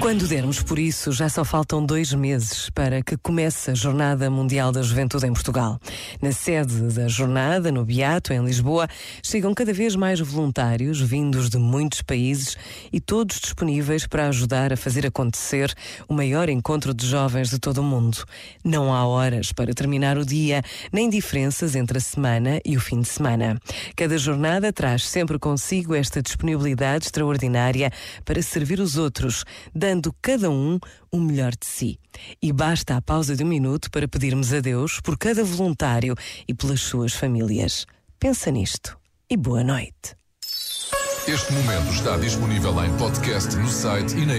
Quando dermos por isso, já só faltam dois meses para que comece a Jornada Mundial da Juventude em Portugal. Na sede da jornada, no Beato, em Lisboa, chegam cada vez mais voluntários vindos de muitos países e todos disponíveis para ajudar a fazer acontecer o maior encontro de jovens de todo o mundo. Não há horas para terminar o dia, nem diferenças entre a semana e o fim de semana. Cada jornada traz sempre consigo esta disponibilidade extraordinária para servir os outros, dando cada um o melhor de si. E basta a pausa de um minuto para pedirmos a Deus por cada voluntário e pelas suas famílias. Pensa nisto e boa noite. Este momento está disponível em podcast no site e na.